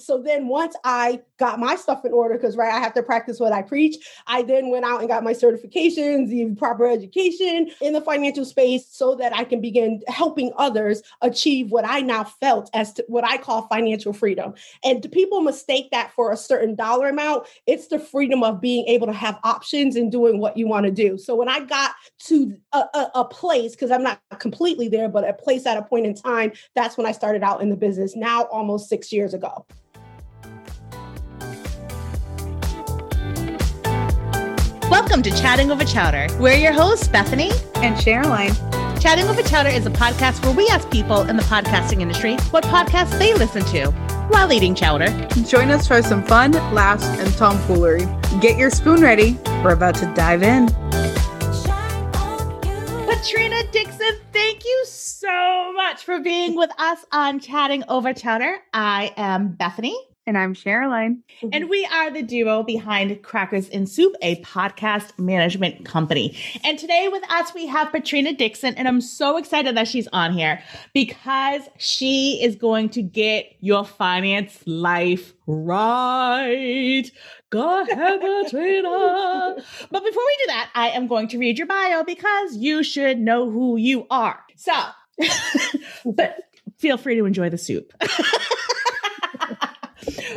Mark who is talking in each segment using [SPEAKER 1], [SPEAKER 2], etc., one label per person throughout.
[SPEAKER 1] so then once I got my stuff in order, because right, I have to practice what I preach, I then went out and got my certifications, the proper education in the financial space so that I can begin helping others achieve what I now felt as to what I call financial freedom. And people mistake that for a certain dollar amount. It's the freedom of being able to have options and doing what you want to do. So when I got to a, a, a place, because I'm not completely there, but a place at a point in time, that's when I started out in the business now almost six years ago.
[SPEAKER 2] Welcome to Chatting Over Chowder. We're your hosts, Bethany
[SPEAKER 3] and Cheryline.
[SPEAKER 2] Chatting Over Chowder is a podcast where we ask people in the podcasting industry what podcasts they listen to while eating chowder.
[SPEAKER 3] Join us for some fun, laughs, and tomfoolery. Get your spoon ready. We're about to dive in.
[SPEAKER 2] Patrina Dixon, thank you so much for being with us on Chatting Over Chowder. I am Bethany.
[SPEAKER 3] And I'm Cheryline. Mm-hmm.
[SPEAKER 2] And we are the duo behind Crackers and Soup, a podcast management company. And today with us, we have Patrina Dixon. And I'm so excited that she's on here because she is going to get your finance life right. Go ahead, Patrina. but before we do that, I am going to read your bio because you should know who you are. So, but feel free to enjoy the soup.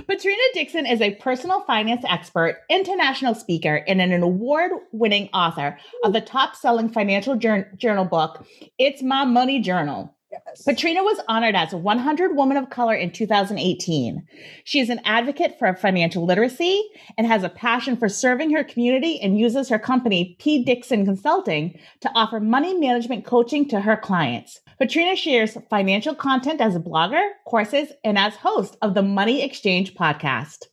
[SPEAKER 2] Patrina Dixon is a personal finance expert, international speaker, and an award winning author of the top selling financial journal book, It's My Money Journal. Yes. Patrina was honored as a 100 Woman of Color in 2018. She is an advocate for financial literacy and has a passion for serving her community and uses her company, P. Dixon Consulting, to offer money management coaching to her clients. Patrina shares financial content as a blogger, courses, and as host of the Money Exchange podcast.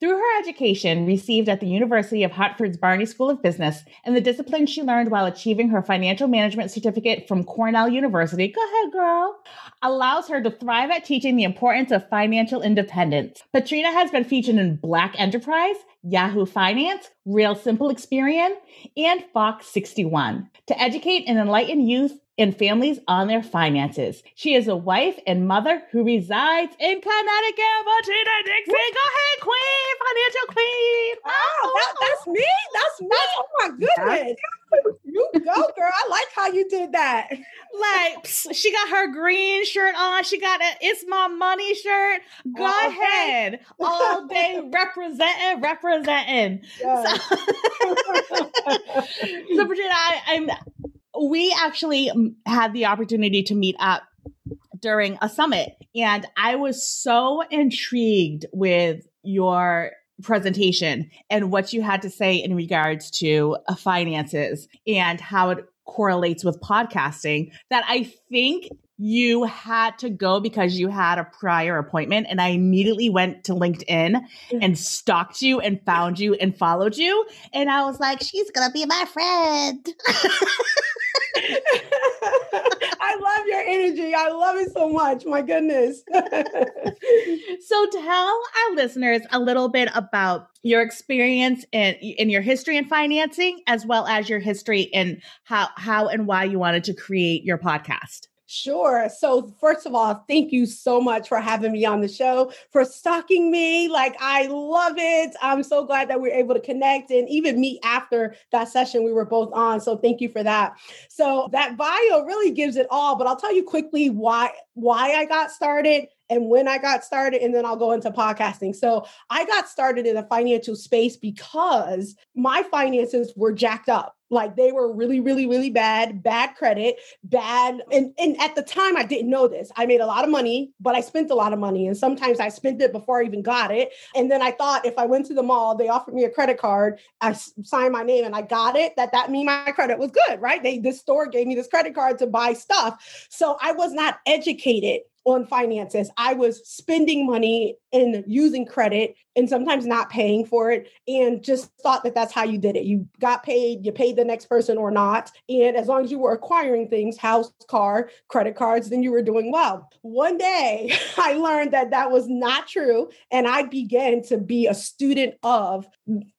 [SPEAKER 2] Through her education received at the University of Hartford's Barney School of Business and the discipline she learned while achieving her financial management certificate from Cornell University, go ahead, girl, allows her to thrive at teaching the importance of financial independence. Patrina has been featured in Black Enterprise, Yahoo Finance, Real Simple Experian, and Fox 61 to educate and enlighten youth and families on their finances. She is a wife and mother who resides in Connecticut. Patrina Dixon, go ahead, queen, financial queen.
[SPEAKER 1] Oh, that, oh, oh, oh. that's me. That's me. Oh my goodness. You go, girl. I like how you did that.
[SPEAKER 2] Like she got her green shirt on. She got a "It's My Money" shirt. Go oh, ahead, okay. all day representing, representing. Yes. So, so Virginia, I, I'm we actually um, had the opportunity to meet up during a summit and I was so intrigued with your presentation and what you had to say in regards to uh, finances and how it correlates with podcasting that I think you had to go because you had a prior appointment and I immediately went to LinkedIn and stalked you and found you and followed you and I was like she's going to be my friend.
[SPEAKER 1] I love your energy. I love it so much. My goodness.
[SPEAKER 2] so tell our listeners a little bit about your experience in in your history in financing as well as your history in how how and why you wanted to create your podcast.
[SPEAKER 1] Sure. So, first of all, thank you so much for having me on the show, for stalking me. Like, I love it. I'm so glad that we are able to connect and even meet after that session we were both on. So, thank you for that. So, that bio really gives it all, but I'll tell you quickly why why I got started and when I got started, and then I'll go into podcasting. So I got started in the financial space because my finances were jacked up. Like they were really, really, really bad, bad credit, bad. And, and at the time, I didn't know this. I made a lot of money, but I spent a lot of money. And sometimes I spent it before I even got it. And then I thought if I went to the mall, they offered me a credit card, I signed my name and I got it, that that mean my credit was good, right? They, this store gave me this credit card to buy stuff. So I was not educated on finances. I was spending money and using credit and sometimes not paying for it and just thought that that's how you did it. You got paid, you paid the next person or not. And as long as you were acquiring things, house, car, credit cards, then you were doing well. One day I learned that that was not true. And I began to be a student of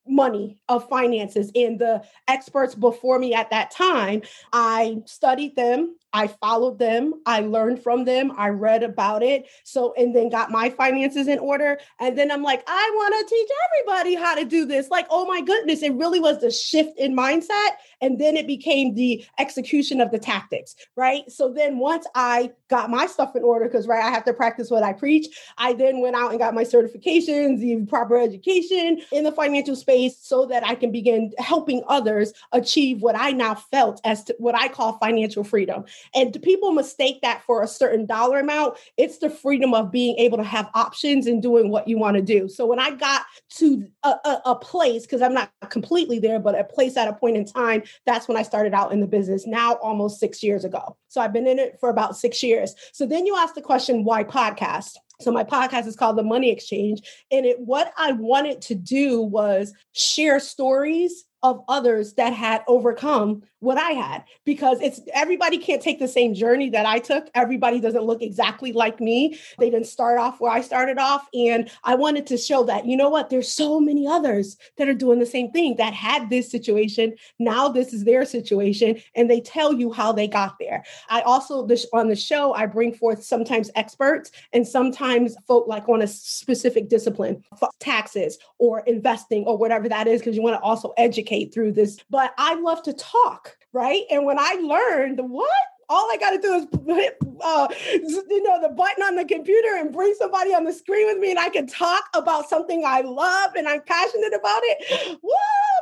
[SPEAKER 1] money, of finances. And the experts before me at that time, I studied them. I followed them. I learned from them. I read about it. So, and then got my finances in order. And then I'm like, I want to teach everybody how to do this. Like, oh my goodness, it really was the shift in mindset. And then it became the execution of the tactics, right? So then once I got my stuff in order, because right, I have to practice what I preach, I then went out and got my certifications, the proper education in the financial space so that I can begin helping others achieve what I now felt as to what I call financial freedom. And people mistake that for a certain dollar amount. It's the freedom of being able to have options and doing what you want to do. So when I got to a, a, a place, because I'm not completely there, but a place at a point in time, that's when I started out in the business now almost six years ago. So I've been in it for about six years. So then you ask the question, why podcast? So my podcast is called The Money Exchange. And it what I wanted to do was share stories of others that had overcome what I had because it's everybody can't take the same journey that I took. Everybody doesn't look exactly like me. They didn't start off where I started off. And I wanted to show that, you know what, there's so many others that are doing the same thing that had this situation. Now this is their situation. And they tell you how they got there. I also, on the show, I bring forth sometimes experts and sometimes folk like on a specific discipline, taxes or investing or whatever that is, because you want to also educate through this. But I love to talk right? And when I learned the what all I got to do is uh, you know, the button on the computer and bring somebody on the screen with me, and I can talk about something I love and I'm passionate about it. Woo!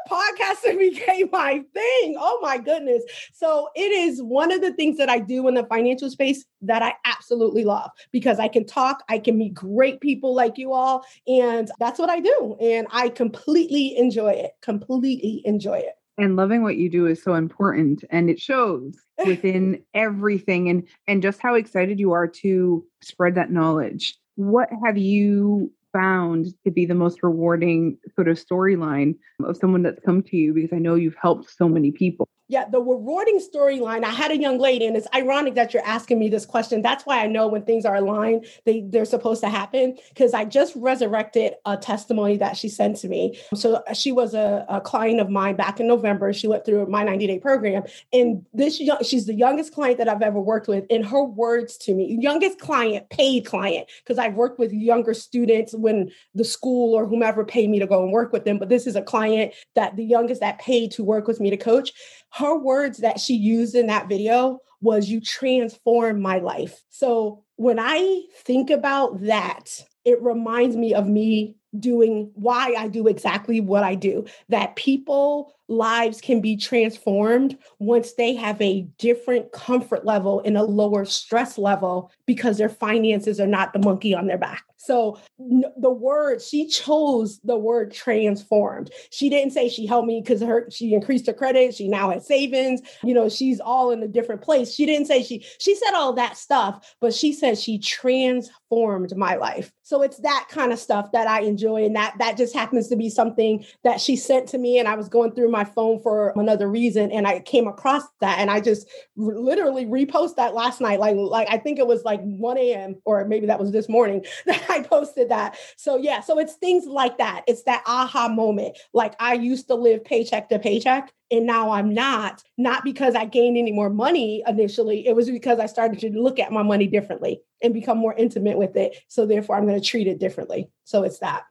[SPEAKER 1] Podcasting became my thing. Oh my goodness! So it is one of the things that I do in the financial space that I absolutely love because I can talk, I can meet great people like you all, and that's what I do, and I completely enjoy it. Completely enjoy it
[SPEAKER 3] and loving what you do is so important and it shows within everything and and just how excited you are to spread that knowledge. What have you found to be the most rewarding sort of storyline of someone that's come to you? Because i know you've helped so many people
[SPEAKER 1] yeah, the rewarding storyline. I had a young lady, and it's ironic that you're asking me this question. That's why I know when things are aligned, they, they're supposed to happen. Because I just resurrected a testimony that she sent to me. So uh, she was a, a client of mine back in November. She went through my 90 day program. And this she's the youngest client that I've ever worked with. In her words to me, youngest client, paid client, because I've worked with younger students when the school or whomever paid me to go and work with them. But this is a client that the youngest that paid to work with me to coach her words that she used in that video was you transform my life. So when I think about that, it reminds me of me doing why I do exactly what I do. That people lives can be transformed once they have a different comfort level and a lower stress level because their finances are not the monkey on their back. So the word she chose the word transformed. She didn't say she helped me because her she increased her credit. She now has savings. You know, she's all in a different place. She didn't say she she said all that stuff, but she said she transformed my life. So it's that kind of stuff that I enjoy, and that that just happens to be something that she sent to me, and I was going through my phone for another reason, and I came across that, and I just r- literally repost that last night. Like like I think it was like 1 a.m. or maybe that was this morning that I posted that. So yeah, so it's things like that. It's that aha moment. Like I used to live paycheck to paycheck and now I'm not, not because I gained any more money initially. It was because I started to look at my money differently and become more intimate with it. So therefore I'm going to treat it differently. So it's that.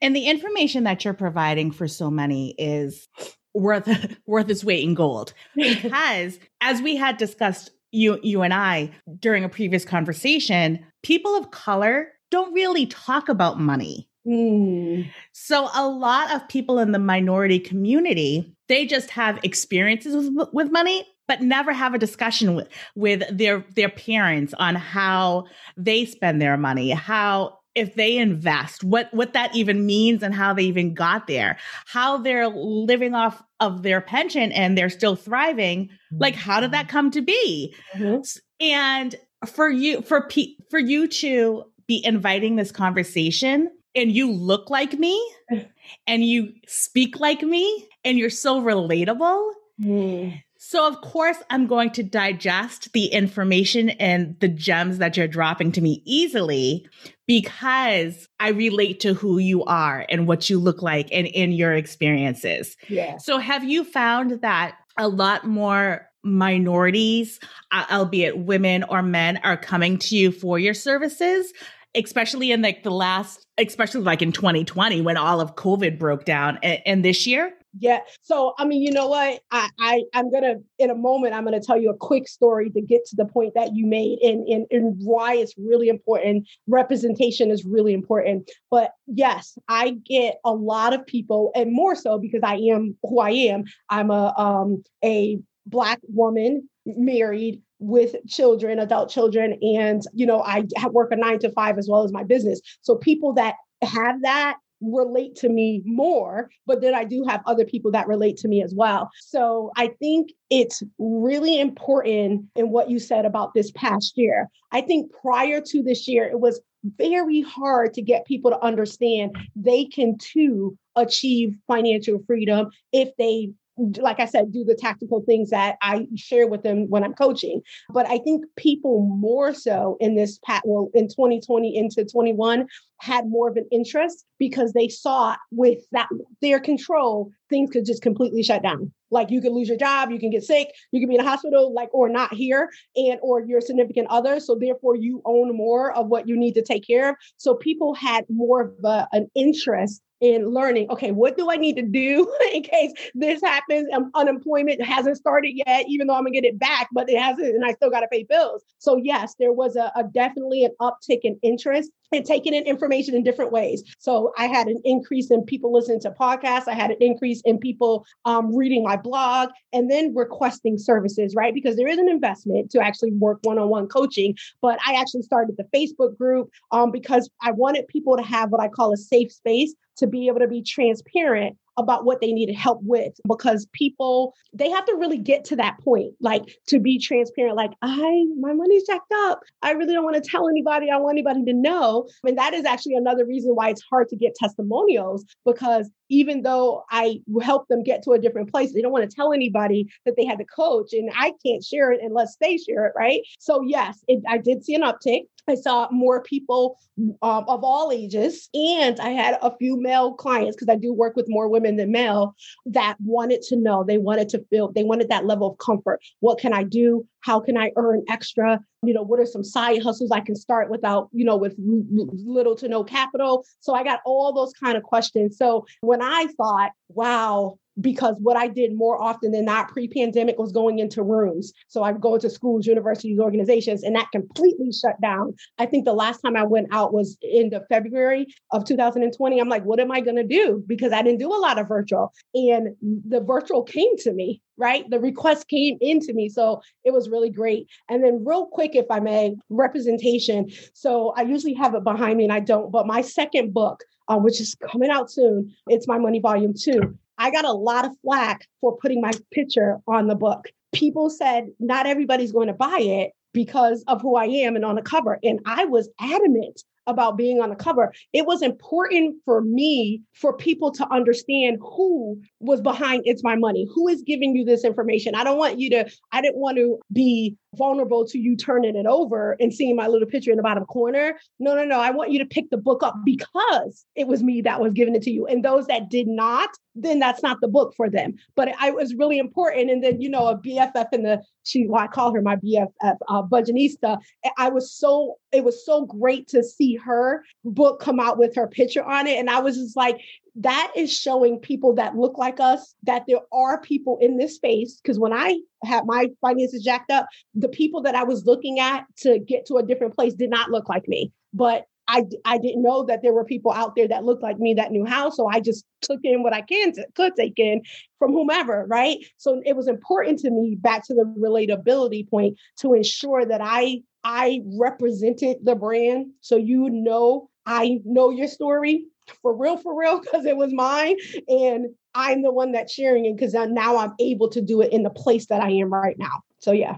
[SPEAKER 2] And the information that you're providing for so many is worth worth its weight in gold because as we had discussed you you and I during a previous conversation people of color don't really talk about money. Mm. So a lot of people in the minority community, they just have experiences with, with money, but never have a discussion with, with their their parents on how they spend their money, how if they invest, what what that even means and how they even got there, how they're living off of their pension and they're still thriving. Like how did that come to be? Mm-hmm. And for you for pe- for you to be inviting this conversation and you look like me and you speak like me and you're so relatable. Mm. So, of course, I'm going to digest the information and the gems that you're dropping to me easily because I relate to who you are and what you look like and in your experiences. Yeah. So, have you found that a lot more minorities, uh, albeit women or men, are coming to you for your services? especially in like the last, especially like in 2020 when all of COVID broke down and, and this year?
[SPEAKER 1] Yeah. So, I mean, you know what? I, I I'm gonna in a moment. I'm gonna tell you a quick story to get to the point that you made and and and why it's really important. Representation is really important. But yes, I get a lot of people, and more so because I am who I am. I'm a um a black woman married with children adult children and you know i work a nine to five as well as my business so people that have that relate to me more, but then I do have other people that relate to me as well. So I think it's really important in what you said about this past year. I think prior to this year, it was very hard to get people to understand they can too achieve financial freedom if they like I said, do the tactical things that I share with them when I'm coaching. But I think people more so in this pat well in 2020 into 21 had more of an interest because they saw with that their control, things could just completely shut down. Like you could lose your job, you can get sick, you can be in a hospital, like or not here, and or your significant other. So therefore, you own more of what you need to take care of. So people had more of a, an interest in learning okay what do i need to do in case this happens um, unemployment hasn't started yet even though i'm gonna get it back but it hasn't and i still got to pay bills so yes there was a, a definitely an uptick in interest and taking in information in different ways. So I had an increase in people listening to podcasts. I had an increase in people um, reading my blog and then requesting services, right? Because there is an investment to actually work one-on-one coaching. But I actually started the Facebook group um, because I wanted people to have what I call a safe space to be able to be transparent about what they needed help with because people they have to really get to that point like to be transparent like i my money's jacked up. I really don't want to tell anybody. I want anybody to know. And that is actually another reason why it's hard to get testimonials because even though i help them get to a different place they don't want to tell anybody that they had to coach and i can't share it unless they share it right so yes it, i did see an uptick I saw more people um, of all ages, and I had a few male clients because I do work with more women than male that wanted to know. They wanted to feel, they wanted that level of comfort. What can I do? How can I earn extra? You know, what are some side hustles I can start without, you know, with little to no capital? So I got all those kind of questions. So when I thought, wow, because what I did more often than not pre pandemic was going into rooms. So I'd go into schools, universities, organizations, and that completely shut down. I think the last time I went out was in the February of 2020. I'm like, what am I going to do? Because I didn't do a lot of virtual and the virtual came to me, right? The request came into me. So it was really great. And then, real quick, if I may, representation. So I usually have it behind me and I don't, but my second book, uh, which is coming out soon, it's My Money Volume 2 I got a lot of flack for putting my picture on the book. People said not everybody's going to buy it because of who I am and on the cover. And I was adamant about being on the cover. It was important for me for people to understand who was behind It's My Money, who is giving you this information. I don't want you to, I didn't want to be vulnerable to you turning it over and seeing my little picture in the bottom corner. No, no, no. I want you to pick the book up because it was me that was giving it to you. And those that did not, then that's not the book for them. But I was really important. And then, you know, a BFF in the, she, well, I call her my BFF, uh, Budgetnista. I was so, it was so great to see her book come out with her picture on it. And I was just like, that is showing people that look like us that there are people in this space. Because when I had my finances jacked up, the people that I was looking at to get to a different place did not look like me. But I, I didn't know that there were people out there that looked like me that knew how. So I just took in what I can to, could take in from whomever, right? So it was important to me back to the relatability point to ensure that I I represented the brand. So you know I know your story for real, for real, because it was mine. And I'm the one that's sharing it because now I'm able to do it in the place that I am right now. So, yeah.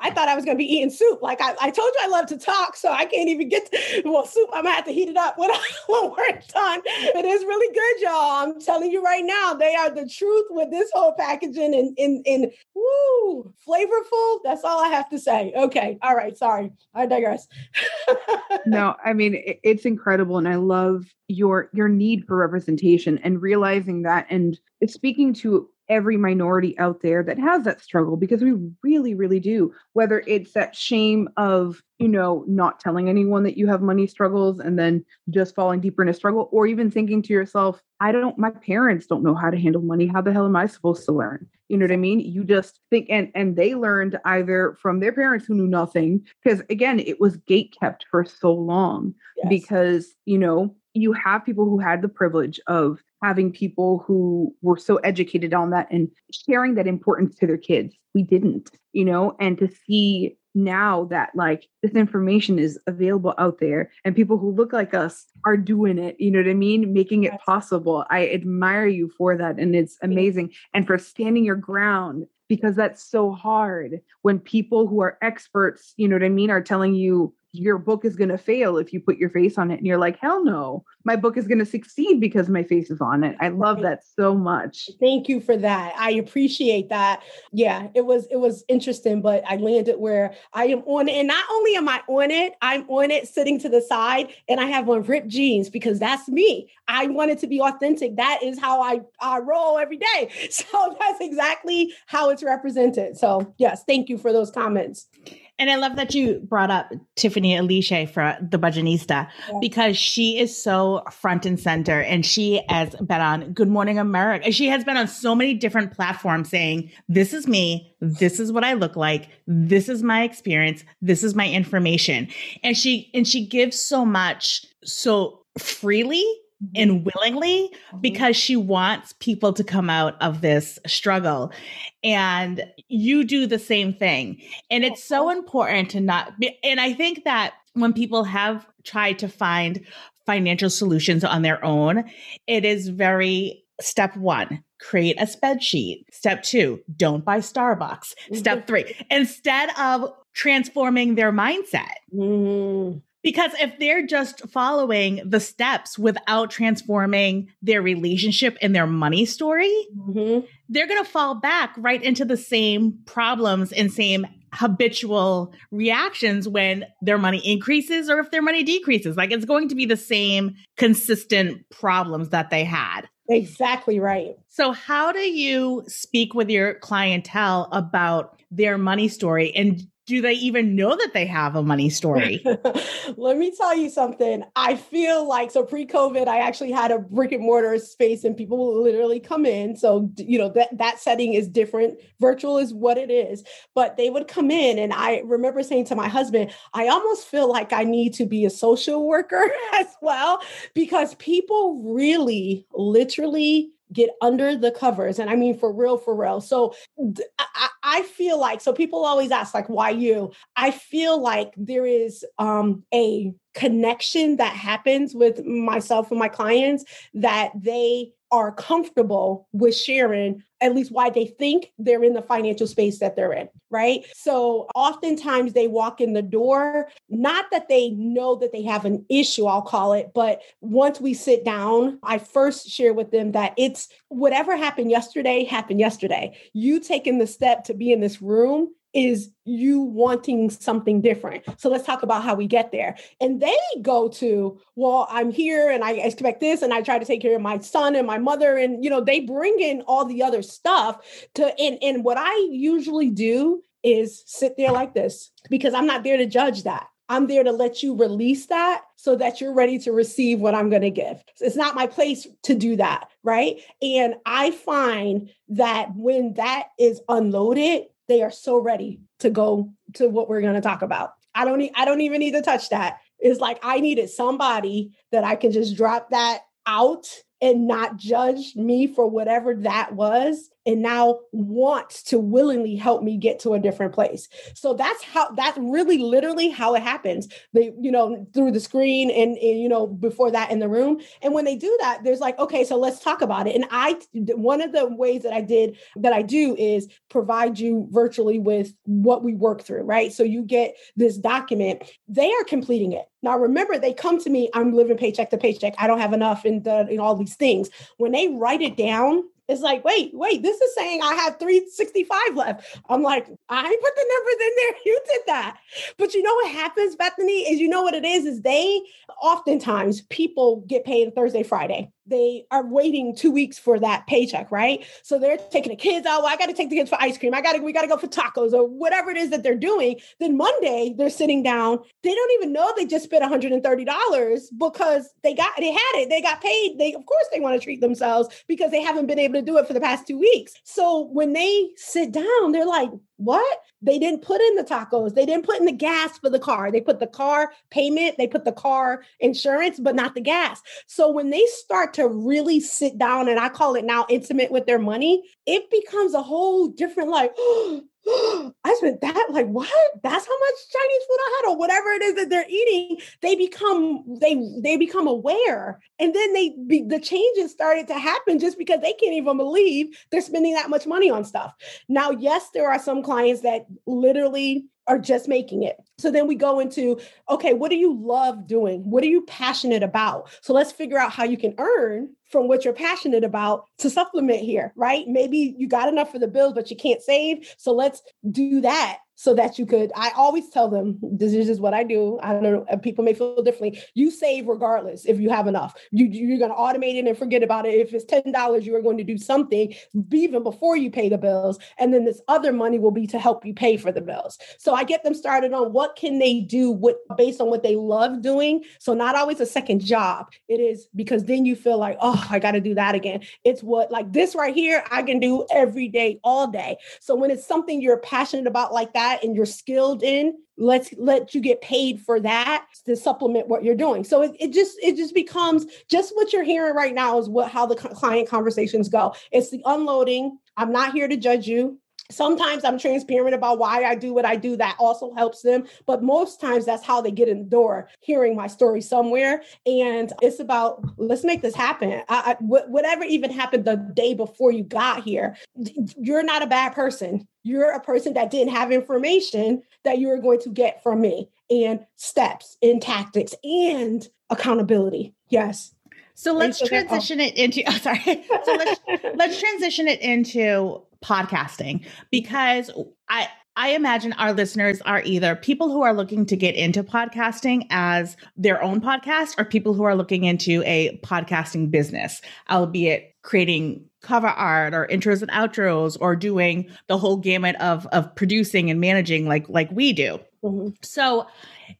[SPEAKER 1] I thought I was going to be eating soup. Like I, I told you, I love to talk, so I can't even get to, well soup. I'm gonna have to heat it up when, I, when we're done. It is really good, y'all. I'm telling you right now, they are the truth with this whole packaging and in in woo flavorful. That's all I have to say. Okay, all right. Sorry, I digress.
[SPEAKER 3] no, I mean it, it's incredible, and I love your your need for representation and realizing that and speaking to every minority out there that has that struggle because we really, really do. Whether it's that shame of, you know, not telling anyone that you have money struggles and then just falling deeper in a struggle, or even thinking to yourself, I don't, my parents don't know how to handle money. How the hell am I supposed to learn? You know what I mean? You just think, and and they learned either from their parents who knew nothing, because again, it was gate kept for so long. Yes. Because you know, you have people who had the privilege of having people who were so educated on that and sharing that importance to their kids. We didn't, you know, and to see now that like this information is available out there and people who look like us are doing it you know what i mean? Making it possible. I admire you for that and it's amazing. And for standing your ground because that's so hard when people who are experts you know what i mean are telling you your book is going to fail if you put your face on it and you're like hell no my book is going to succeed because my face is on it. I love that so much.
[SPEAKER 1] Thank you for that. I appreciate that. Yeah it was it was interesting but i landed where i am on it and not only am i on it i'm on it sitting to the side and i have on ripped jeans because that's me. I wanted to be authentic. That is how i i roll every day. So that's exactly how it's represented. So yes thank you for those comments
[SPEAKER 2] and I love that you brought up Tiffany Aliche for the Budgetnista yeah. because she is so front and center and she has been on Good Morning America. She has been on so many different platforms saying, This is me, this is what I look like, this is my experience, this is my information. And she and she gives so much so freely Mm-hmm. and willingly mm-hmm. because she wants people to come out of this struggle. And you do the same thing. And it's so important to not be, and I think that when people have tried to find financial solutions on their own, it is very step one, create a spreadsheet. Step two, don't buy Starbucks. Step three, instead of transforming their mindset. Mm-hmm. Because if they're just following the steps without transforming their relationship and their money story, mm-hmm. they're going to fall back right into the same problems and same habitual reactions when their money increases or if their money decreases. Like it's going to be the same consistent problems that they had.
[SPEAKER 1] Exactly right.
[SPEAKER 2] So, how do you speak with your clientele about their money story? And do they even know that they have a money story?
[SPEAKER 1] Let me tell you something. I feel like so pre-COVID, I actually had a brick and mortar space and people will literally come in. So, you know, that that setting is different. Virtual is what it is. But they would come in and I remember saying to my husband, I almost feel like I need to be a social worker as well because people really literally get under the covers and i mean for real for real. So I, feel like so people always ask like why you? I feel like there is um a connection that happens with myself and my clients that they are comfortable with sharing at least why they think they're in the financial space that they're in, right? So oftentimes they walk in the door, not that they know that they have an issue, I'll call it, but once we sit down, I first share with them that it's whatever happened yesterday happened yesterday. You taking the step to be in this room is you wanting something different. So let's talk about how we get there. And they go to, well, I'm here and I expect this and I try to take care of my son and my mother and you know, they bring in all the other stuff to and and what I usually do is sit there like this because I'm not there to judge that. I'm there to let you release that so that you're ready to receive what I'm going to give. It's not my place to do that, right? And I find that when that is unloaded, they are so ready to go to what we're going to talk about. I don't need, I don't even need to touch that. It's like I needed somebody that I can just drop that out and not judge me for whatever that was and now wants to willingly help me get to a different place. So that's how that's really literally how it happens. They, you know, through the screen and, and, you know, before that in the room. And when they do that, there's like, okay, so let's talk about it. And I one of the ways that I did that I do is provide you virtually with what we work through, right? So you get this document, they are completing it. Now remember, they come to me, I'm living paycheck to paycheck. I don't have enough in all these things. When they write it down, it's like, wait, wait, this is saying I have 365 left. I'm like, I put the numbers in there. You did that. But you know what happens, Bethany, is you know what it is, is they oftentimes people get paid Thursday, Friday they are waiting two weeks for that paycheck, right? So they're taking the kids out. Well, I got to take the kids for ice cream. I got to, we got to go for tacos or whatever it is that they're doing. Then Monday they're sitting down. They don't even know they just spent $130 because they got, they had it. They got paid. They, of course, they want to treat themselves because they haven't been able to do it for the past two weeks. So when they sit down, they're like, what? They didn't put in the tacos. They didn't put in the gas for the car. They put the car payment, they put the car insurance, but not the gas. So when they start to really sit down, and I call it now intimate with their money, it becomes a whole different, like, oh, I spent that like what? That's how much Chinese food I had, or whatever it is that they're eating. They become they they become aware, and then they be, the changes started to happen just because they can't even believe they're spending that much money on stuff. Now, yes, there are some clients that literally are just making it. So then we go into okay, what do you love doing? What are you passionate about? So let's figure out how you can earn from what you're passionate about to supplement here, right? Maybe you got enough for the bills, but you can't save. So let's do that so that you could i always tell them this is just what i do. I don't know people may feel differently. You save regardless if you have enough. You, you're going to automate it and forget about it. If it's $10 you are going to do something even before you pay the bills. And then this other money will be to help you pay for the bills. So i get them started on what can they do with based on what they love doing. So not always a second job. It is because then you feel like oh i got to do that again. It's what like this right here i can do every day all day. So when it's something you're passionate about like that that and you're skilled in let's let you get paid for that to supplement what you're doing. So it, it just it just becomes just what you're hearing right now is what how the client conversations go. It's the unloading. I'm not here to judge you Sometimes I'm transparent about why I do what I do. That also helps them. But most times that's how they get in the door, hearing my story somewhere. And it's about, let's make this happen. I, I, whatever even happened the day before you got here, you're not a bad person. You're a person that didn't have information that you were going to get from me and steps and tactics and accountability. Yes.
[SPEAKER 2] So oh, let's transition it into oh, sorry. So let's let's transition it into podcasting because I I imagine our listeners are either people who are looking to get into podcasting as their own podcast or people who are looking into a podcasting business, albeit creating cover art or intros and outros or doing the whole gamut of of producing and managing like like we do. Mm-hmm. So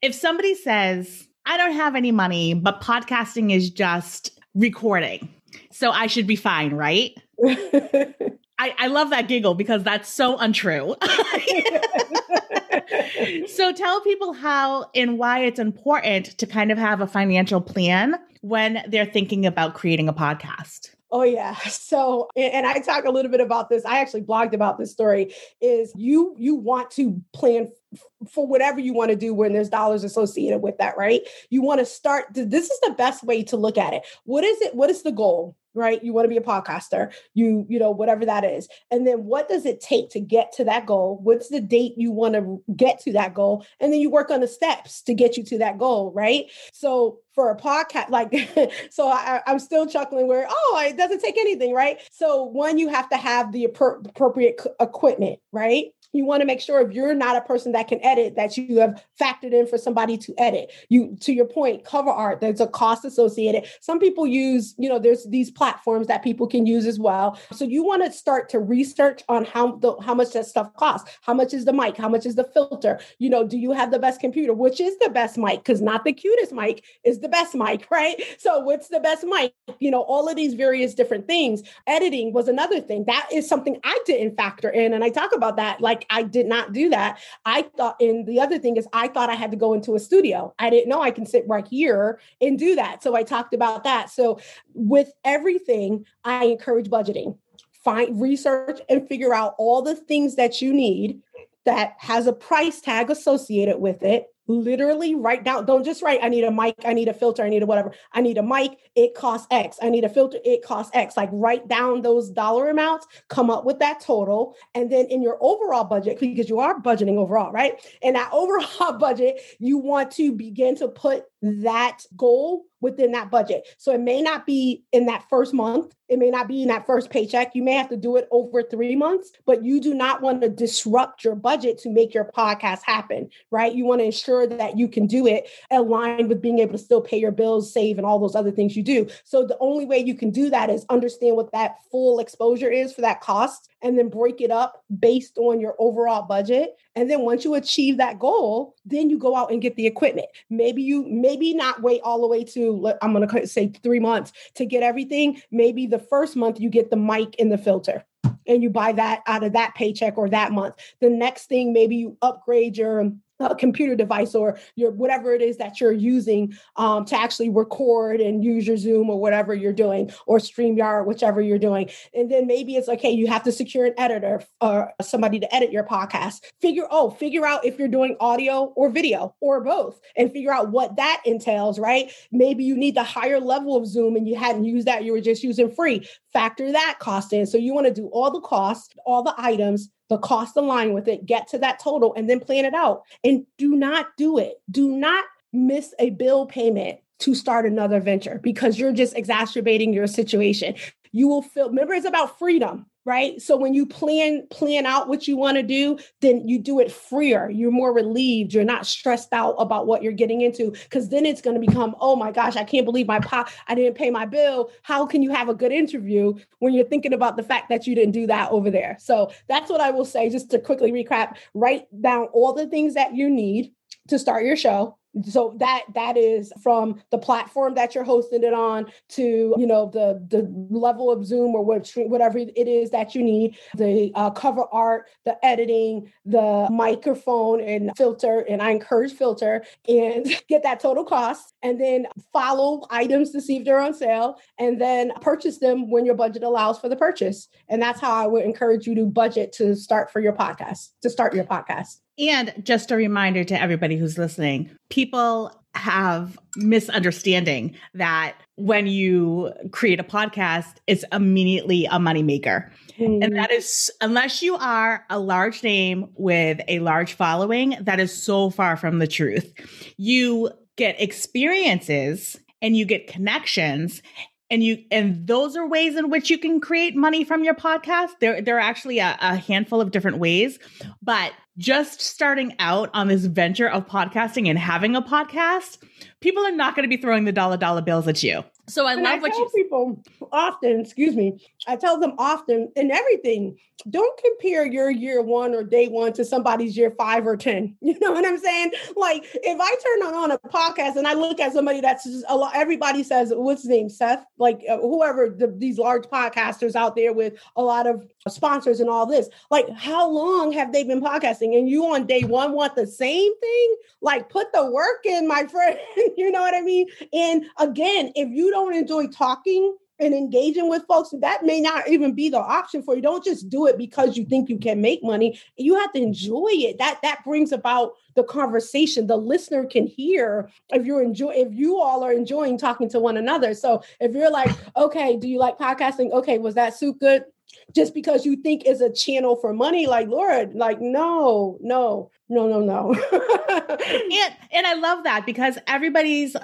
[SPEAKER 2] if somebody says, I don't have any money, but podcasting is just recording. So I should be fine, right? I, I love that giggle because that's so untrue. so tell people how and why it's important to kind of have a financial plan when they're thinking about creating a podcast.
[SPEAKER 1] Oh yeah. So and I talk a little bit about this. I actually blogged about this story is you you want to plan for whatever you want to do when there's dollars associated with that, right? You want to start this is the best way to look at it. What is it? What is the goal? right you want to be a podcaster you you know whatever that is and then what does it take to get to that goal what's the date you want to get to that goal and then you work on the steps to get you to that goal right so for a podcast like so I, am still chuckling where oh it doesn't take anything right so one you have to have the appropriate equipment right you want to make sure if you're not a person that can edit that you have factored in for somebody to edit. You to your point cover art there's a cost associated. Some people use you know there's these platforms that people can use as well. So you want to start to research on how the how much that stuff costs. How much is the mic? How much is the filter? You know do you have the best computer? Which is the best mic? Because not the cutest mic is the best mic right? So what's the best mic? You know all of these various different things. Editing was another thing. That is something i didn't factor in and i talk about that like like I did not do that. I thought, and the other thing is, I thought I had to go into a studio. I didn't know I can sit right here and do that. So I talked about that. So with everything, I encourage budgeting. Find research and figure out all the things that you need that has a price tag associated with it literally write down don't just write i need a mic i need a filter i need a whatever. I need a mic it costs x. I need a filter it costs x. Like write down those dollar amounts come up with that total and then in your overall budget because you are budgeting overall right? In that overall budget you want to begin to put that goal within that budget. So it may not be in that first month, it may not be in that first paycheck. You may have to do it over three months, but you do not want to disrupt your budget to make your podcast happen, right? You want to ensure that you can do it aligned with being able to still pay your bills, save, and all those other things you do. So the only way you can do that is understand what that full exposure is for that cost and then break it up based on your overall budget. And then once you achieve that goal, then you go out and get the equipment. Maybe you, maybe not wait all the way to, I'm going to say three months to get everything. Maybe the first month you get the mic and the filter and you buy that out of that paycheck or that month. The next thing, maybe you upgrade your a computer device or your whatever it is that you're using um, to actually record and use your Zoom or whatever you're doing or StreamYard, whichever you're doing. And then maybe it's okay, you have to secure an editor or somebody to edit your podcast. Figure, oh, figure out if you're doing audio or video or both and figure out what that entails, right? Maybe you need the higher level of Zoom and you hadn't used that, you were just using free. Factor that cost in. So you want to do all the costs, all the items, the cost align with it, get to that total, and then plan it out. And do not do it. Do not miss a bill payment to start another venture because you're just exacerbating your situation. You will feel, remember, it's about freedom right? So when you plan plan out what you want to do then you do it freer. You're more relieved. You're not stressed out about what you're getting into because then it's going to become oh my gosh i can't believe my pop i didn't pay my bill. How can you have a good interview when you're thinking about the fact that you didn't do that over there? So that's what i will say just to quickly recap. Write down all the things that you need to start your show so that that is from the platform that you're hosting it on to you know the the level of zoom or whatever it is that you need the uh, cover art the editing the microphone and filter and i encourage filter and get that total cost and then follow items to see if they're on sale and then purchase them when your budget allows for the purchase. And that's how i would encourage you to budget to start for your podcast to start your podcast
[SPEAKER 2] and just a reminder to everybody who's listening people have misunderstanding that when you create a podcast, it's immediately a moneymaker. Mm. And that is, unless you are a large name with a large following, that is so far from the truth. You get experiences and you get connections and you and those are ways in which you can create money from your podcast. There there are actually a, a, handful of different ways but just starting out on this venture of podcasting and having a podcast people are not going to be throwing the dollar dollar bills at you so I
[SPEAKER 1] and
[SPEAKER 2] love
[SPEAKER 1] I
[SPEAKER 2] what
[SPEAKER 1] tell
[SPEAKER 2] you
[SPEAKER 1] people often, excuse me, I tell them often in everything, don't compare your year one or day one to somebody's year five or 10. You know what I'm saying? Like if I turn on a podcast and I look at somebody that's just a lot, everybody says, what's his name, Seth? Like uh, whoever the, these large podcasters out there with a lot of sponsors and all this, like how long have they been podcasting? And you on day one want the same thing? Like put the work in, my friend. you know what I mean? And again, if you don't don't enjoy talking and engaging with folks, that may not even be the option for you. Don't just do it because you think you can make money. You have to enjoy it. That that brings about the conversation. The listener can hear if you're enjoy if you all are enjoying talking to one another. So if you're like, okay, do you like podcasting? Okay, was that soup good? just because you think is a channel for money like lord like no no no no no
[SPEAKER 2] and and i love that because everybody's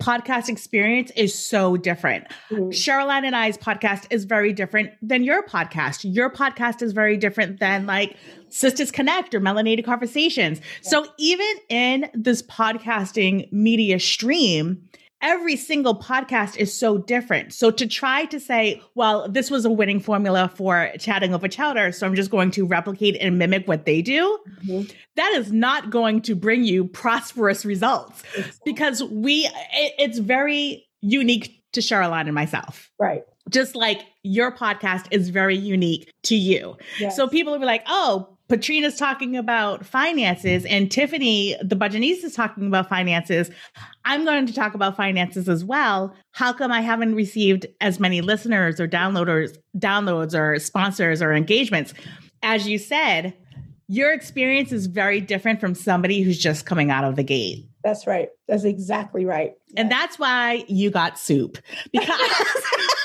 [SPEAKER 2] podcast experience is so different mm-hmm. Cheryline and i's podcast is very different than your podcast your podcast is very different than like sisters connect or melanated conversations yeah. so even in this podcasting media stream every single podcast is so different. So to try to say, well, this was a winning formula for chatting over chowder, so I'm just going to replicate and mimic what they do, mm-hmm. that is not going to bring you prosperous results because we, it, it's very unique to Cheryline and myself.
[SPEAKER 1] Right.
[SPEAKER 2] Just like your podcast is very unique to you. Yes. So people will be like, oh, Patrina's talking about finances and Tiffany, the budgetnista, is talking about finances. I'm going to talk about finances as well. How come I haven't received as many listeners or downloaders, downloads or sponsors or engagements? As you said, your experience is very different from somebody who's just coming out of the gate.
[SPEAKER 1] That's right. That's exactly right.
[SPEAKER 2] And that's why you got soup because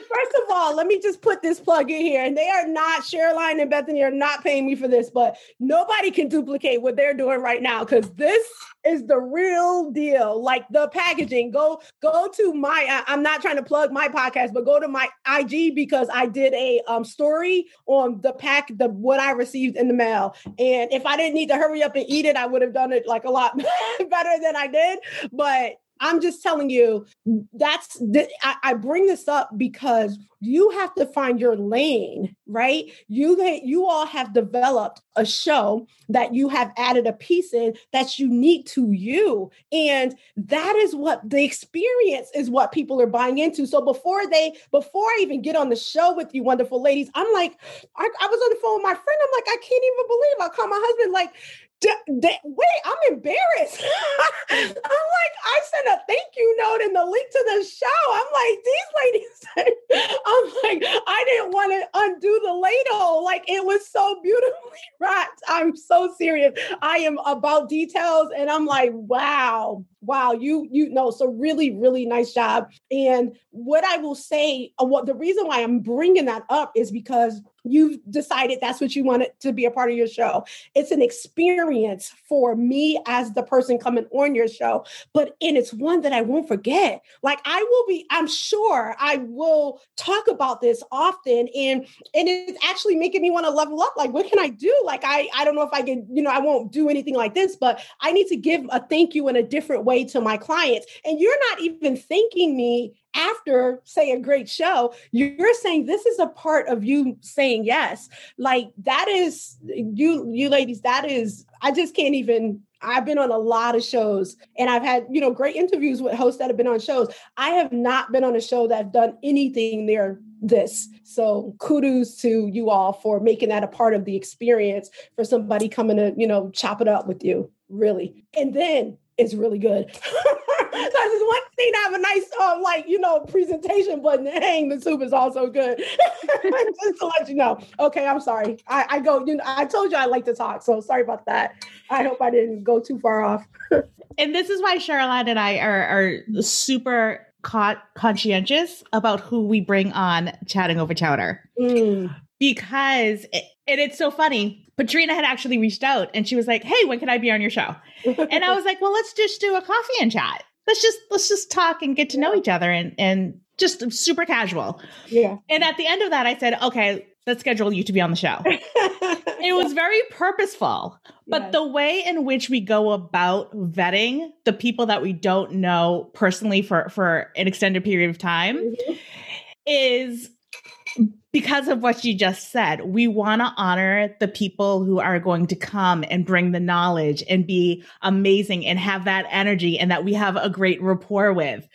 [SPEAKER 1] first of all, let me just put this plug in here. And they are not, Cheryline and Bethany are not paying me for this, but nobody can duplicate what they're doing right now because this is the real deal. Like the packaging. Go go to my. I'm not trying to plug my podcast, but go to my IG because I did a um, story on the pack, the what I received in the mail. And if I didn't need to hurry up and eat it, I would have done it like a lot better than I did. But I'm just telling you, that's the, I, I, bring this up because you have to find your lane, right? You you all have developed a show that you have added a piece in that's unique to you, and that is what the experience is. What people are buying into. So before they, before I even get on the show with you, wonderful ladies, I'm like, I, I was on the phone with my friend. I'm like, I can't even believe I call my husband like D- wait, I'm embarrassed. I'm like, I sent a thank you note and the link to the show. I'm like, these ladies, I'm like, I didn't want to undo the ladle. Like, it was so beautifully wrapped. I'm so serious. I am about details. And I'm like, wow, wow, you, you know, so really, really nice job. And what I will say, uh, what the reason why I'm bringing that up is because you've decided that's what you want it to be a part of your show. It's an experience for me as the person coming on your show, but and it's one that I won't forget. Like I will be, I'm sure I will talk about this often, and and it's actually making me want to level up. Like, what can I do? Like, I I don't know if I can, you know, I won't do anything like this, but I need to give a thank you in a different way to my clients. And you're not even thanking me after say a great show you're saying this is a part of you saying yes like that is you you ladies that is i just can't even I've been on a lot of shows and I've had, you know, great interviews with hosts that have been on shows. I have not been on a show that done anything near this. So kudos to you all for making that a part of the experience for somebody coming to, you know, chop it up with you, really. And then it's really good. Because it's one thing to have a nice, um, like, you know, presentation, but dang, the soup is also good. Just to let you know. Okay, I'm sorry. I, I go, you know, I told you I like to talk, so sorry about that. I hope I didn't go too far off.
[SPEAKER 2] and this is why Cheryline and I are, are super con- conscientious about who we bring on chatting over chowder. Mm. Because, it, and it's so funny. Patrina had actually reached out and she was like, Hey, when can I be on your show? and I was like, Well, let's just do a coffee and chat let's just let's just talk and get to know each other and and just super casual.
[SPEAKER 1] Yeah.
[SPEAKER 2] And at the end of that, I said, okay, let's schedule you to be on the show. it was very purposeful, but yes. the way in which we go about vetting the people that we don't know personally for for an extended period of time mm-hmm. is because of what you just said, we want to honor the people who are going to come and bring the knowledge and be amazing and have that energy and that we have a great rapport with.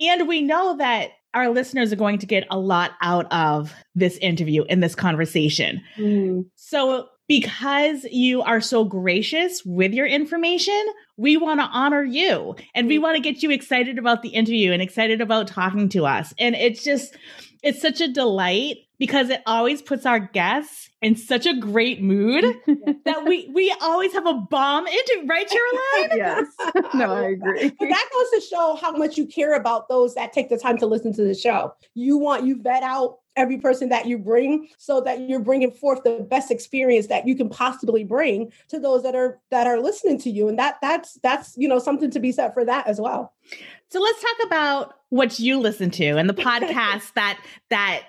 [SPEAKER 2] And we know that our listeners are going to get a lot out of this interview and this conversation. Mm. So, because you are so gracious with your information, we want to honor you and we mm. want to get you excited about the interview and excited about talking to us. And it's just, it's such a delight because it always puts our guests in such a great mood that we we always have a bomb into right Caroline?
[SPEAKER 3] yes. No, I agree.
[SPEAKER 1] But that goes to show how much you care about those that take the time to listen to the show. You want you vet out every person that you bring so that you're bringing forth the best experience that you can possibly bring to those that are that are listening to you. And that that's that's you know something to be said for that as well.
[SPEAKER 2] So let's talk about what you listen to and the podcasts that that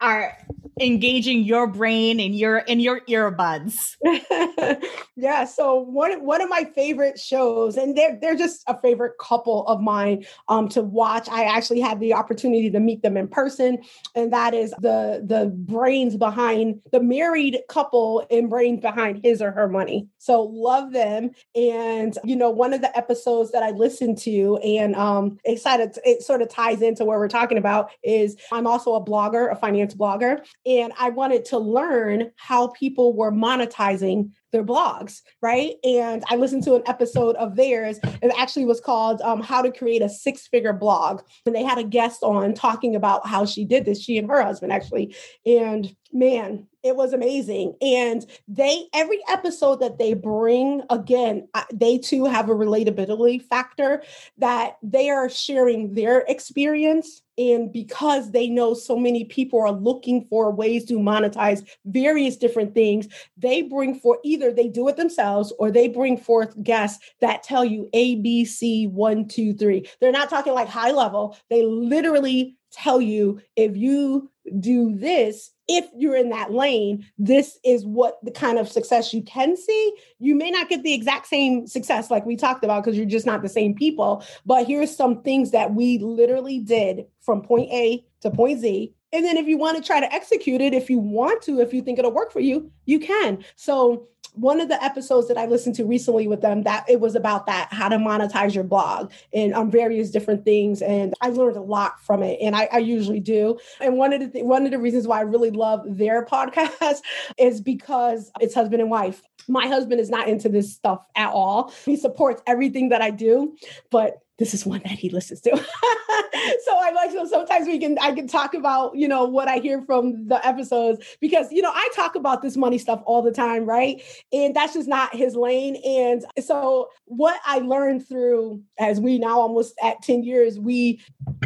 [SPEAKER 2] are engaging your brain and your in your earbuds.
[SPEAKER 1] yeah, so one one of my favorite shows, and they're they're just a favorite couple of mine um, to watch. I actually had the opportunity to meet them in person, and that is the the brains behind the married couple and brains behind his or her money. So love them, and you know one of the episodes that I listened to and um, excited it sort of ties into what we're talking about is I'm also a blogger, a finance blogger, and I wanted to learn how people were monetizing their blogs, right? And I listened to an episode of theirs. It actually was called um, How to Create a Six Figure Blog. And they had a guest on talking about how she did this, she and her husband actually. And man, it was amazing. And they, every episode that they bring, again, they too have a relatability factor that they are sharing their experience. And because they know so many people are looking for ways to monetize various different things, they bring forth either they do it themselves or they bring forth guests that tell you A, B, C, one, two, three. They're not talking like high level. They literally tell you if you do this, if you're in that lane, this is what the kind of success you can see. You may not get the exact same success like we talked about because you're just not the same people. But here's some things that we literally did from point A to point Z. And then if you want to try to execute it, if you want to, if you think it'll work for you, you can. So one of the episodes that I listened to recently with them that it was about that how to monetize your blog and on various different things and I learned a lot from it and I, I usually do. And one of the th- one of the reasons why I really love their podcast is because it's husband and wife. My husband is not into this stuff at all. He supports everything that I do but this is one that he listens to. so I like so sometimes we can I can talk about, you know, what I hear from the episodes because you know, I talk about this money stuff all the time, right? And that's just not his lane and so what I learned through as we now almost at 10 years, we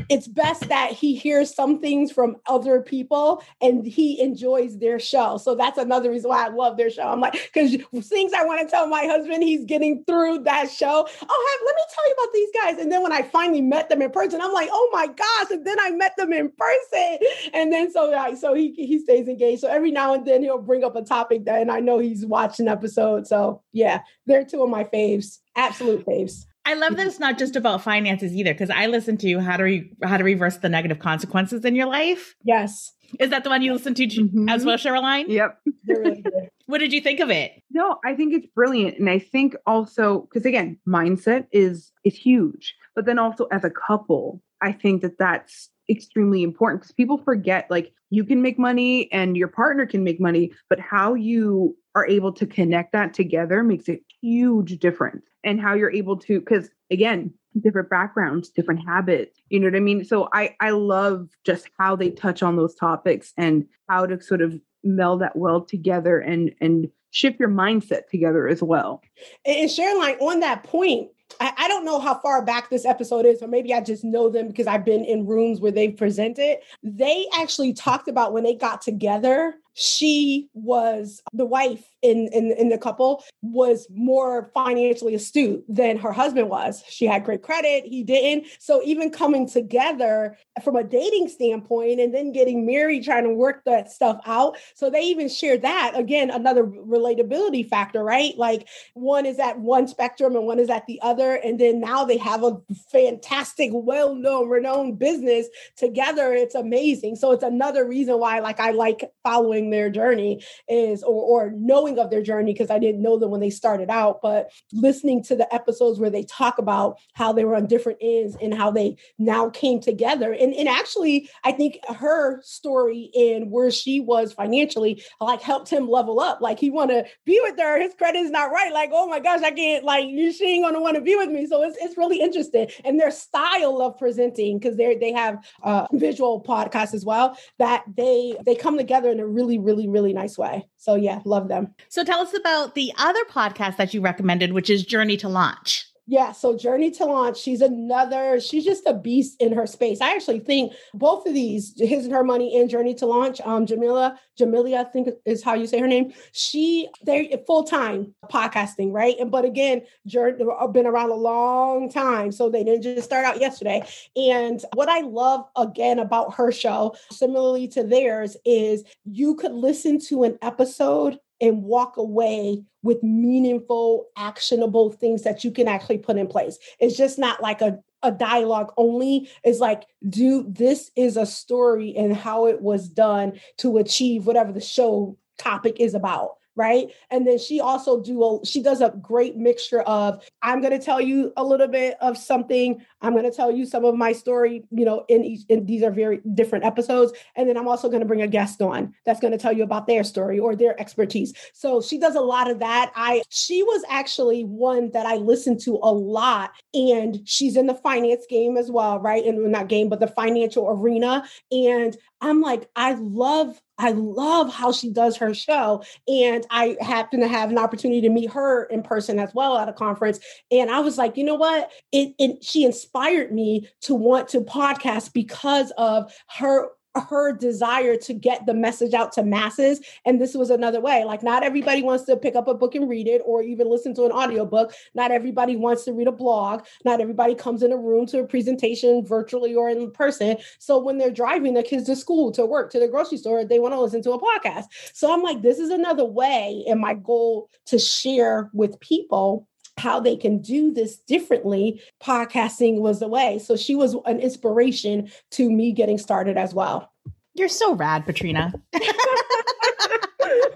[SPEAKER 1] it's best that he hears some things from other people and he enjoys their show. So that's another reason why I love their show. I'm like, because things I want to tell my husband, he's getting through that show. Oh, have, let me tell you about these guys and then when I finally met them in person, I'm like, oh my gosh. And then I met them in person. And then so I, so he he stays engaged. So every now and then he'll bring up a topic that and I know he's watching episodes. So yeah, they're two of my faves. Absolute faves.
[SPEAKER 2] I love that it's not just about finances either, because I listen to how to re- how to reverse the negative consequences in your life.
[SPEAKER 1] Yes.
[SPEAKER 2] Is that the one you listen to mm-hmm. as well, Cheryline?
[SPEAKER 3] Yep.
[SPEAKER 2] what did you think of it?
[SPEAKER 3] No, I think it's brilliant. And I think also, because again, mindset is is huge. But then also as a couple, I think that that's extremely important because people forget like you can make money and your partner can make money, but how you are able to connect that together makes a huge difference. And how you're able to, because again, different backgrounds, different habits, you know what I mean? So I I love just how they touch on those topics and how to sort of meld that well together and and shift your mindset together as well.
[SPEAKER 1] And Sharon, like on that point, I, I, don't know how far back this episode is, or maybe I just know them because I've been in rooms where they've presented. They actually talked about when they got together she was the wife in, in in the couple was more financially astute than her husband was. She had great credit, he didn't. So even coming together from a dating standpoint and then getting married, trying to work that stuff out. So they even shared that again, another relatability factor, right? Like one is at one spectrum and one is at the other, and then now they have a fantastic, well-known, renowned business together. It's amazing. So it's another reason why, like, I like following their journey is or, or knowing of their journey because I didn't know them when they started out, but listening to the episodes where they talk about how they were on different ends and how they now came together. And, and actually, I think her story and where she was financially like helped him level up. Like he want to be with her, his credit is not right. Like, oh my gosh, I can't like she ain't gonna want to be with me. So it's it's really interesting. And their style of presenting, because they they have a visual podcast as well, that they they come together in a really really, really, nice way. So yeah, love them.
[SPEAKER 2] So tell us about the other podcast that you recommended, which is Journey to Launch.
[SPEAKER 1] Yeah, so Journey to Launch, she's another, she's just a beast in her space. I actually think both of these, His and Her Money and Journey to Launch, um, Jamila, Jamilia, I think is how you say her name. She, they're full-time podcasting, right? And but again, journey, been around a long time. So they didn't just start out yesterday. And what I love again about her show, similarly to theirs, is you could listen to an episode and walk away with meaningful, actionable things that you can actually put in place. It's just not like a, a dialogue only. It's like, do this is a story and how it was done to achieve whatever the show topic is about right? And then she also do a she does a great mixture of i'm going to tell you a little bit of something. I'm going to tell you some of my story you know in each in these are very different episodes. And then i'm also going to bring a guest on that's going to tell you about their story or their expertise. So she does a lot of that. I she was actually one that i listened to a lot and she's in the finance game as well right? And not game but the financial arena. And i'm like i love I love how she does her show. And I happen to have an opportunity to meet her in person as well at a conference. And I was like, you know what? It, it she inspired me to want to podcast because of her her desire to get the message out to masses and this was another way. Like not everybody wants to pick up a book and read it or even listen to an audiobook. Not everybody wants to read a blog. Not everybody comes in a room to a presentation virtually or in person. So when they're driving their kids to school to work to the grocery store they want to listen to a podcast. So i'm like this is another way and my goal to share with people how they can do this differently, podcasting was the way. So she was an inspiration to me getting started as well.
[SPEAKER 2] You're so rad, Patrina.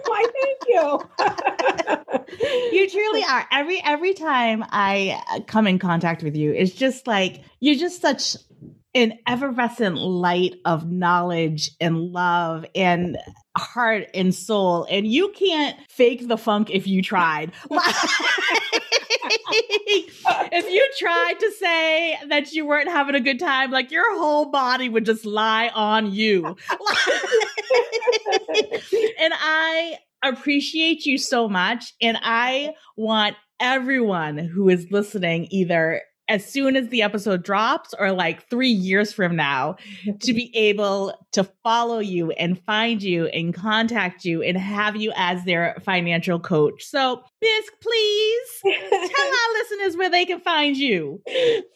[SPEAKER 1] Why, thank you.
[SPEAKER 2] you truly are. Every every time I uh, come in contact with you, it's just like you're just such an effervescent light of knowledge and love and heart and soul. And you can't fake the funk if you tried. if you tried to say that you weren't having a good time, like your whole body would just lie on you. and I appreciate you so much. And I want everyone who is listening either as soon as the episode drops or like three years from now to be able to follow you and find you and contact you and have you as their financial coach. So, Bisque, please tell our listeners where they can find you.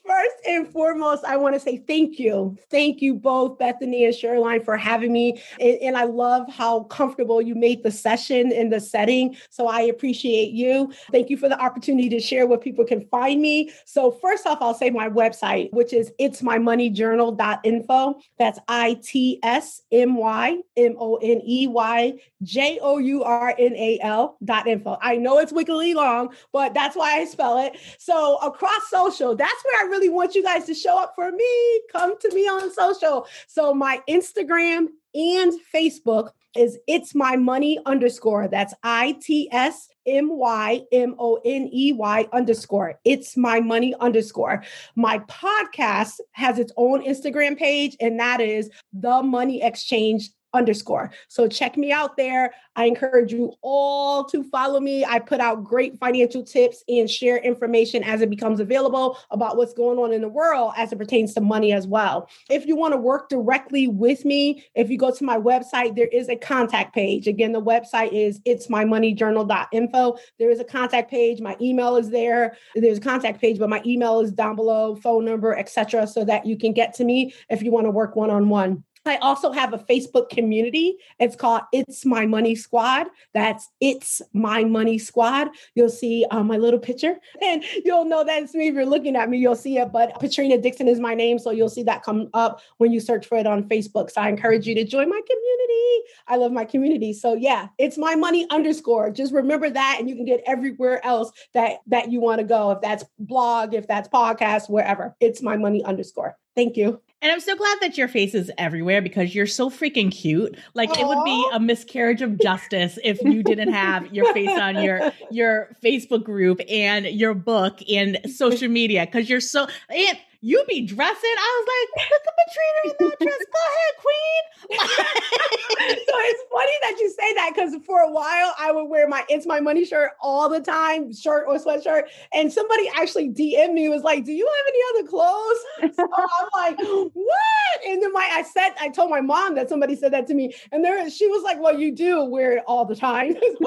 [SPEAKER 1] First and foremost, I want to say thank you. Thank you both, Bethany and Sherline, for having me. And, and I love how comfortable you made the session in the setting. So I appreciate you. Thank you for the opportunity to share where people can find me. So, first off, I'll say my website, which is itsmymoneyjournal.info. That's I T S M Y M O N E Y J O U R N A L dot info. I know it's wickily long, but that's why I spell it. So across social, that's where I really want you guys to show up for me. Come to me on social. So my Instagram and Facebook is it's my money underscore. That's I T S M Y M O N E Y underscore. It's my money underscore. My podcast has its own Instagram page, and that is the money exchange underscore. So check me out there. I encourage you all to follow me. I put out great financial tips and share information as it becomes available about what's going on in the world as it pertains to money as well. If you want to work directly with me, if you go to my website, there is a contact page. Again, the website is it's mymoneyjournal.info. There is a contact page. My email is there. There's a contact page, but my email is down below, phone number, etc., so that you can get to me if you want to work one on one. I also have a Facebook community. It's called It's My Money Squad. That's It's My Money Squad. You'll see uh, my little picture and you'll know that it's me. If you're looking at me, you'll see it. But Patrina Dixon is my name. So you'll see that come up when you search for it on Facebook. So I encourage you to join my community. I love my community. So yeah, it's my money underscore. Just remember that and you can get everywhere else that, that you want to go. If that's blog, if that's podcast, wherever, it's my money underscore. Thank you.
[SPEAKER 2] And I'm so glad that your face is everywhere because you're so freaking cute. Like Aww. it would be a miscarriage of justice if you didn't have your face on your your Facebook group and your book and social media because you're so and you be dressing. I was like, look at Patrina in that dress. Go ahead,
[SPEAKER 1] queen. so it's funny that you say that because for a while I would wear my It's My Money shirt all the time, shirt or sweatshirt. And somebody actually DM me was like, Do you have any other clothes? So I'm like, What? And then my I said, I told my mom that somebody said that to me. And there she was like, Well, you do wear it all the time.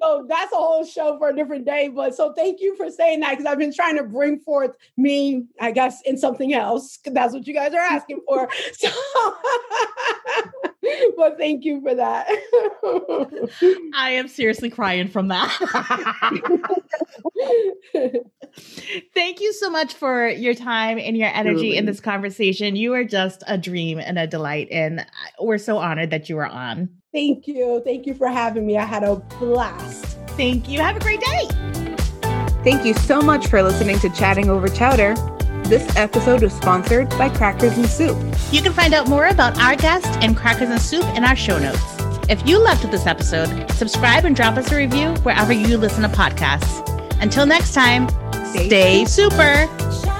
[SPEAKER 1] so that's a whole show for a different day. But so thank you for saying that because I've been trying to bring forth me I guess, in something else. That's what you guys are asking for. So, but thank you for that.
[SPEAKER 2] I am seriously crying from that. thank you so much for your time and your energy in this conversation. You are just a dream and a delight. And we're so honored that you were on.
[SPEAKER 1] Thank you. Thank you for having me. I had a blast.
[SPEAKER 2] Thank you. Have a great day.
[SPEAKER 3] Thank you so much for listening to Chatting Over Chowder. This episode was sponsored by Crackers and Soup.
[SPEAKER 2] You can find out more about our guest and Crackers and Soup in our show notes. If you loved this episode, subscribe and drop us a review wherever you listen to podcasts. Until next time, stay, stay super.